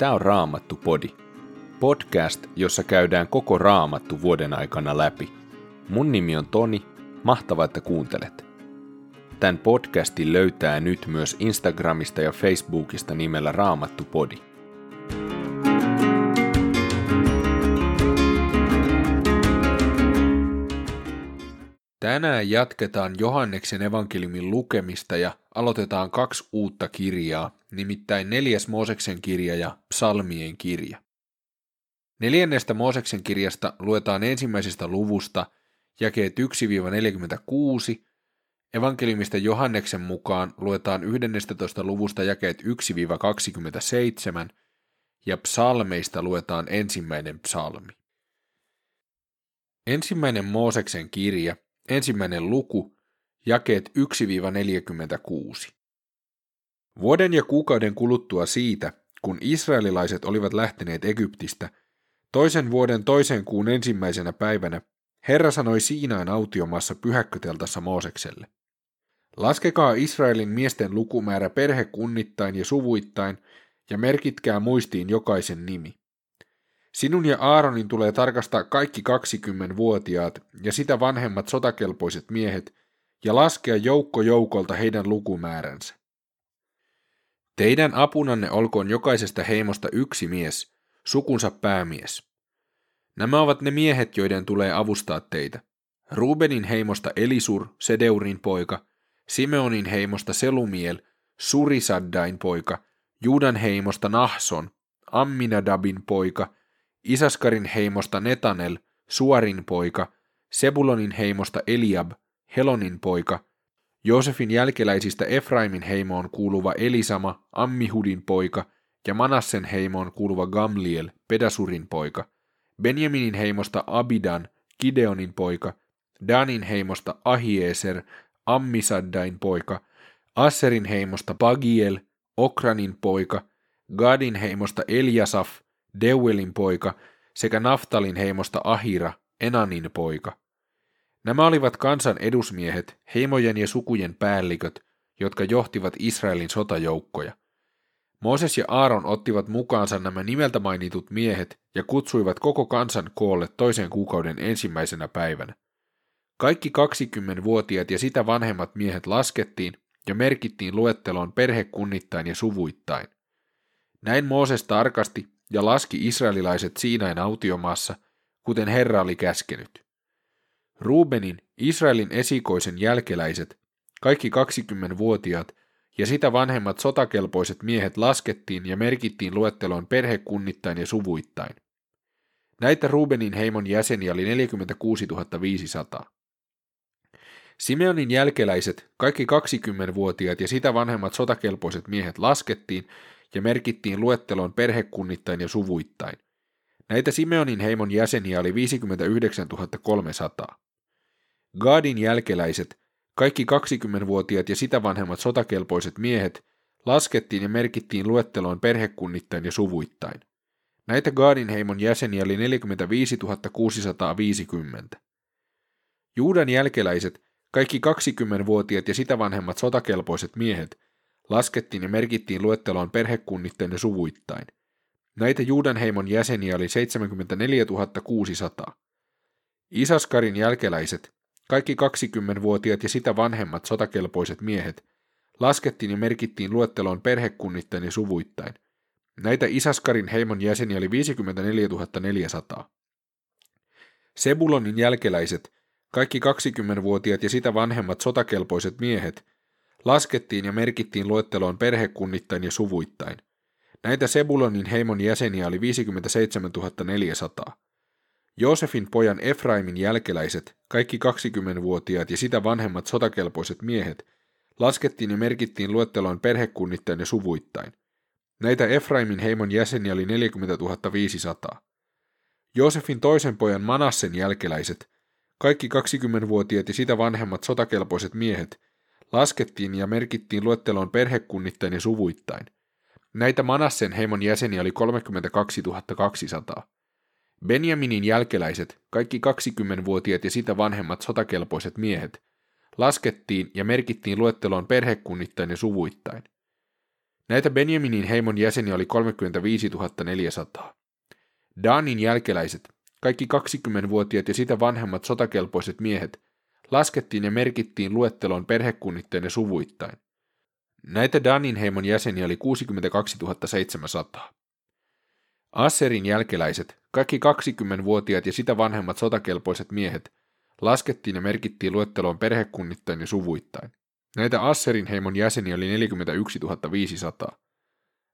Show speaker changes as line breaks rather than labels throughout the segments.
Tämä on Raamattu Podi. Podcast, jossa käydään koko Raamattu vuoden aikana läpi. Mun nimi on Toni, mahtavaa, että kuuntelet. Tämän podcastin löytää nyt myös Instagramista ja Facebookista nimellä Raamattu Podi. Tänään jatketaan Johanneksen evankeliumin lukemista ja aloitetaan kaksi uutta kirjaa, nimittäin neljäs Mooseksen kirja ja psalmien kirja. Neljännestä Mooseksen kirjasta luetaan ensimmäisestä luvusta jakeet 1-46, evankeliumista Johanneksen mukaan luetaan 11. luvusta jakeet 1-27 ja psalmeista luetaan ensimmäinen psalmi. Ensimmäinen Mooseksen kirja – ensimmäinen luku, jakeet 1-46. Vuoden ja kuukauden kuluttua siitä, kun israelilaiset olivat lähteneet Egyptistä, toisen vuoden toisen kuun ensimmäisenä päivänä, Herra sanoi Siinain autiomassa pyhäkköteltassa Moosekselle. Laskekaa Israelin miesten lukumäärä perhekunnittain ja suvuittain, ja merkitkää muistiin jokaisen nimi. Sinun ja Aaronin tulee tarkastaa kaikki 20-vuotiaat ja sitä vanhemmat sotakelpoiset miehet ja laskea joukko joukolta heidän lukumääränsä. Teidän apunanne olkoon jokaisesta heimosta yksi mies, sukunsa päämies. Nämä ovat ne miehet, joiden tulee avustaa teitä. Rubenin heimosta Elisur, Sedeurin poika, Simeonin heimosta Selumiel, Surisaddain poika, Juudan heimosta Nahson, Amminadabin poika – Isaskarin heimosta Netanel, Suorin poika, Sebulonin heimosta Eliab, Helonin poika, Joosefin jälkeläisistä Efraimin heimoon kuuluva Elisama, Ammihudin poika, ja Manassen heimoon kuuluva Gamliel, Pedasurin poika, Benjaminin heimosta Abidan, Gideonin poika, Danin heimosta Ahieser, Ammisaddain poika, Asserin heimosta Pagiel, Okranin poika, Gadin heimosta Eliasaf, Deuelin poika sekä Naftalin heimosta Ahira, Enanin poika. Nämä olivat kansan edusmiehet, heimojen ja sukujen päälliköt, jotka johtivat Israelin sotajoukkoja. Mooses ja Aaron ottivat mukaansa nämä nimeltä mainitut miehet ja kutsuivat koko kansan koolle toisen kuukauden ensimmäisenä päivänä. Kaikki 20-vuotiaat ja sitä vanhemmat miehet laskettiin ja merkittiin luetteloon perhekunnittain ja suvuittain. Näin Mooses tarkasti ja laski israelilaiset Siinain autiomaassa, kuten Herra oli käskenyt. Ruubenin, Israelin esikoisen jälkeläiset, kaikki 20-vuotiaat ja sitä vanhemmat sotakelpoiset miehet laskettiin ja merkittiin luetteloon perhekunnittain ja suvuittain. Näitä Ruubenin heimon jäseniä oli 46 500. Simeonin jälkeläiset, kaikki 20-vuotiaat ja sitä vanhemmat sotakelpoiset miehet laskettiin ja merkittiin luetteloon perhekunnittain ja suvuittain. Näitä Simeonin heimon jäseniä oli 59 300. Gaadin jälkeläiset, kaikki 20-vuotiaat ja sitä vanhemmat sotakelpoiset miehet, laskettiin ja merkittiin luetteloon perhekunnittain ja suvuittain. Näitä Gaadin heimon jäseniä oli 45 650. Juudan jälkeläiset, kaikki 20-vuotiaat ja sitä vanhemmat sotakelpoiset miehet, laskettiin ja merkittiin luetteloon perhekunnittain ja suvuittain. Näitä Juudanheimon jäseniä oli 74 600. Isaskarin jälkeläiset, kaikki 20-vuotiaat ja sitä vanhemmat sotakelpoiset miehet, laskettiin ja merkittiin luetteloon perhekunnittain ja suvuittain. Näitä Isaskarin heimon jäseniä oli 54 400. Sebulonin jälkeläiset, kaikki 20-vuotiaat ja sitä vanhemmat sotakelpoiset miehet, laskettiin ja merkittiin luetteloon perhekunnittain ja suvuittain. Näitä Sebulonin heimon jäseniä oli 57 400. Joosefin pojan Efraimin jälkeläiset, kaikki 20-vuotiaat ja sitä vanhemmat sotakelpoiset miehet, laskettiin ja merkittiin luetteloon perhekunnittain ja suvuittain. Näitä Efraimin heimon jäseniä oli 40 500. Joosefin toisen pojan Manassen jälkeläiset, kaikki 20-vuotiaat ja sitä vanhemmat sotakelpoiset miehet, laskettiin ja merkittiin luetteloon perhekunnittain ja suvuittain. Näitä Manassen heimon jäseniä oli 32 200. Benjaminin jälkeläiset, kaikki 20-vuotiaat ja sitä vanhemmat sotakelpoiset miehet, laskettiin ja merkittiin luetteloon perhekunnittain ja suvuittain. Näitä Benjaminin heimon jäseniä oli 35 400. Danin jälkeläiset, kaikki 20-vuotiaat ja sitä vanhemmat sotakelpoiset miehet, laskettiin ja merkittiin luetteloon perhekunnittain ja suvuittain. Näitä Danin heimon jäseniä oli 62 700. Asserin jälkeläiset, kaikki 20-vuotiaat ja sitä vanhemmat sotakelpoiset miehet, laskettiin ja merkittiin luetteloon perhekunnittain ja suvuittain. Näitä Asserin heimon jäseniä oli 41 500.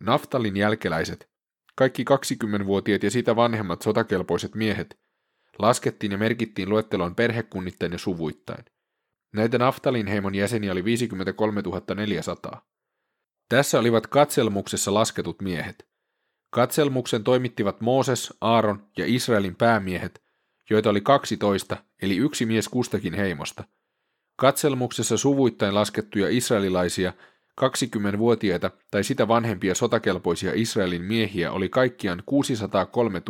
Naftalin jälkeläiset, kaikki 20-vuotiaat ja sitä vanhemmat sotakelpoiset miehet, laskettiin ja merkittiin luetteloon perhekunnittain ja suvuittain. Näitä Naftalin heimon jäseniä oli 53 400. Tässä olivat katselmuksessa lasketut miehet. Katselmuksen toimittivat Mooses, Aaron ja Israelin päämiehet, joita oli 12, eli yksi mies kustakin heimosta. Katselmuksessa suvuittain laskettuja israelilaisia 20-vuotiaita tai sitä vanhempia sotakelpoisia Israelin miehiä oli kaikkiaan 603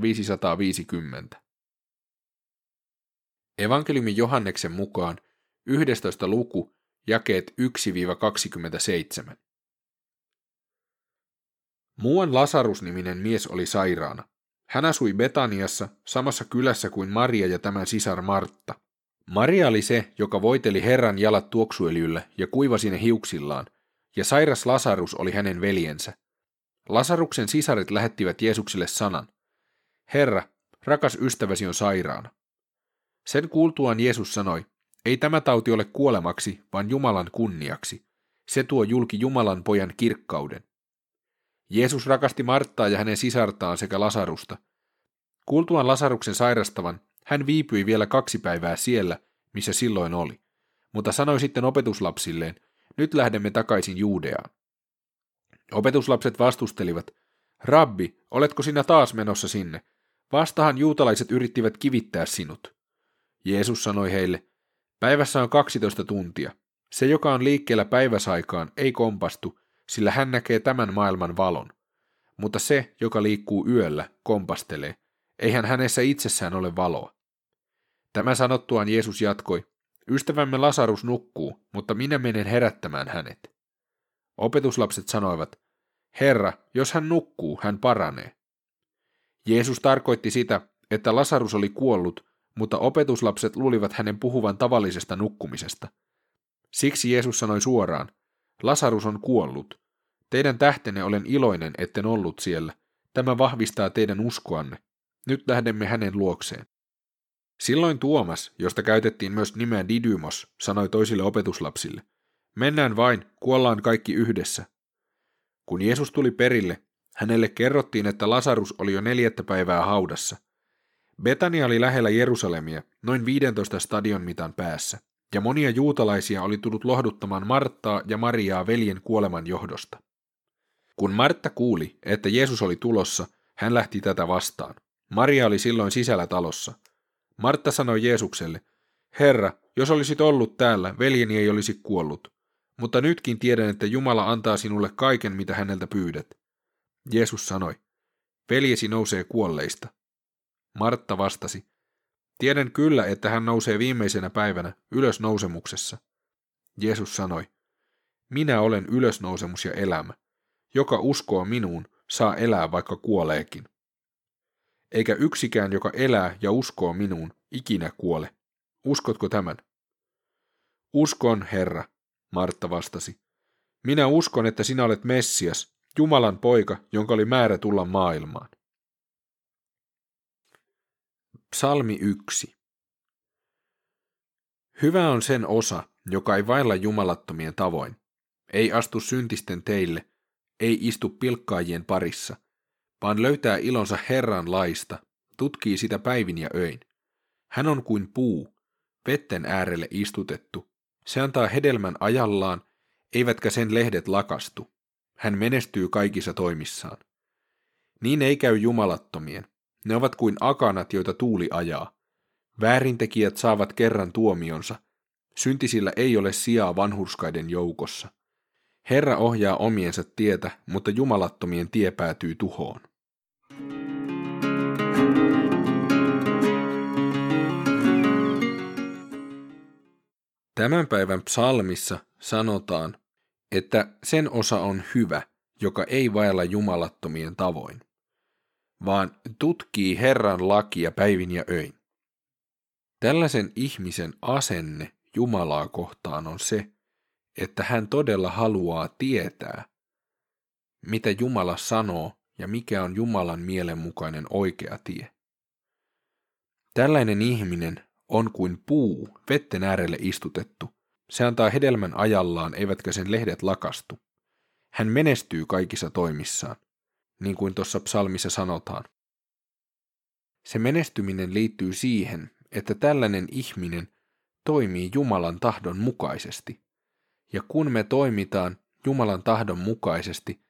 550. Evankeliumi Johanneksen mukaan 11. luku, jakeet 1-27. Muuan Lasarus-niminen mies oli sairaana. Hän asui Betaniassa, samassa kylässä kuin Maria ja tämän sisar Martta. Maria oli se, joka voiteli Herran jalat tuoksuöljyllä ja kuivasi ne hiuksillaan, ja sairas Lasarus oli hänen veljensä. Lasaruksen sisaret lähettivät Jeesukselle sanan. Herra, rakas ystäväsi on sairaana. Sen kuultuaan Jeesus sanoi, ei tämä tauti ole kuolemaksi, vaan Jumalan kunniaksi. Se tuo julki Jumalan pojan kirkkauden. Jeesus rakasti Marttaa ja hänen sisartaan sekä Lasarusta. Kuultuaan Lasaruksen sairastavan, hän viipyi vielä kaksi päivää siellä, missä silloin oli, mutta sanoi sitten opetuslapsilleen, nyt lähdemme takaisin Juudeaan. Opetuslapset vastustelivat, Rabbi, oletko sinä taas menossa sinne? Vastahan juutalaiset yrittivät kivittää sinut. Jeesus sanoi heille, päivässä on 12 tuntia. Se, joka on liikkeellä päiväsaikaan, ei kompastu, sillä hän näkee tämän maailman valon. Mutta se, joka liikkuu yöllä, kompastelee. Eihän hänessä itsessään ole valoa. Tämä sanottuaan Jeesus jatkoi, Ystävämme Lasarus nukkuu, mutta minä menen herättämään hänet. Opetuslapset sanoivat, Herra, jos hän nukkuu, hän paranee. Jeesus tarkoitti sitä, että Lasarus oli kuollut, mutta opetuslapset luulivat hänen puhuvan tavallisesta nukkumisesta. Siksi Jeesus sanoi suoraan, Lasarus on kuollut. Teidän tähtenne olen iloinen, etten ollut siellä. Tämä vahvistaa teidän uskoanne. Nyt lähdemme hänen luokseen. Silloin Tuomas, josta käytettiin myös nimeä Didymos, sanoi toisille opetuslapsille, mennään vain, kuollaan kaikki yhdessä. Kun Jeesus tuli perille, hänelle kerrottiin, että Lasarus oli jo neljättä päivää haudassa. Betania oli lähellä Jerusalemia, noin 15 stadion mitan päässä, ja monia juutalaisia oli tullut lohduttamaan Marttaa ja Mariaa veljen kuoleman johdosta. Kun Martta kuuli, että Jeesus oli tulossa, hän lähti tätä vastaan. Maria oli silloin sisällä talossa – Martta sanoi Jeesukselle, Herra, jos olisit ollut täällä, veljeni ei olisi kuollut. Mutta nytkin tiedän, että Jumala antaa sinulle kaiken, mitä häneltä pyydät. Jeesus sanoi, veljesi nousee kuolleista. Martta vastasi, tiedän kyllä, että hän nousee viimeisenä päivänä ylös nousemuksessa. Jeesus sanoi, minä olen ylösnousemus ja elämä. Joka uskoo minuun, saa elää vaikka kuoleekin eikä yksikään, joka elää ja uskoo minuun, ikinä kuole. Uskotko tämän? Uskon, Herra, Martta vastasi. Minä uskon, että sinä olet Messias, Jumalan poika, jonka oli määrä tulla maailmaan. Psalmi 1 Hyvä on sen osa, joka ei vailla jumalattomien tavoin, ei astu syntisten teille, ei istu pilkkaajien parissa – vaan löytää ilonsa Herran laista, tutkii sitä päivin ja öin. Hän on kuin puu, vetten äärelle istutettu. Se antaa hedelmän ajallaan, eivätkä sen lehdet lakastu. Hän menestyy kaikissa toimissaan. Niin ei käy jumalattomien. Ne ovat kuin akanat, joita tuuli ajaa. Väärintekijät saavat kerran tuomionsa. Syntisillä ei ole sijaa vanhurskaiden joukossa. Herra ohjaa omiensa tietä, mutta jumalattomien tie päätyy tuhoon. Tämän päivän psalmissa sanotaan, että sen osa on hyvä, joka ei vailla jumalattomien tavoin, vaan tutkii Herran lakia päivin ja öin. Tällaisen ihmisen asenne Jumalaa kohtaan on se, että hän todella haluaa tietää, mitä Jumala sanoo ja mikä on Jumalan mielenmukainen oikea tie. Tällainen ihminen on kuin puu vetten äärelle istutettu. Se antaa hedelmän ajallaan, eivätkä sen lehdet lakastu. Hän menestyy kaikissa toimissaan, niin kuin tuossa psalmissa sanotaan. Se menestyminen liittyy siihen, että tällainen ihminen toimii Jumalan tahdon mukaisesti. Ja kun me toimitaan Jumalan tahdon mukaisesti,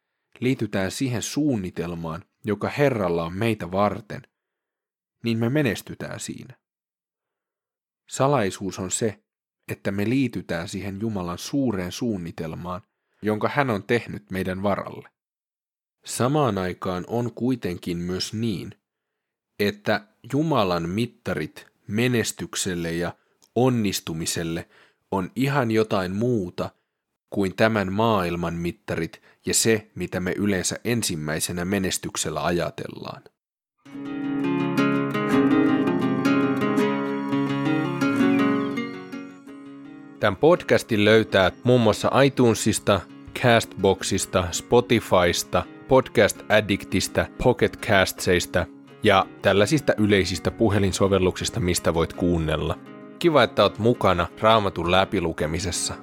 liitytään siihen suunnitelmaan, joka Herralla on meitä varten, niin me menestytään siinä. Salaisuus on se, että me liitytään siihen Jumalan suureen suunnitelmaan, jonka hän on tehnyt meidän varalle. Samaan aikaan on kuitenkin myös niin, että Jumalan mittarit menestykselle ja onnistumiselle on ihan jotain muuta kuin tämän maailman mittarit ja se, mitä me yleensä ensimmäisenä menestyksellä ajatellaan. Tämän podcastin löytää muun muassa iTunesista, Castboxista, Spotifysta, Podcast Addictista, Pocket Castseista ja tällaisista yleisistä puhelinsovelluksista, mistä voit kuunnella. Kiva, että oot mukana Raamatun läpilukemisessa.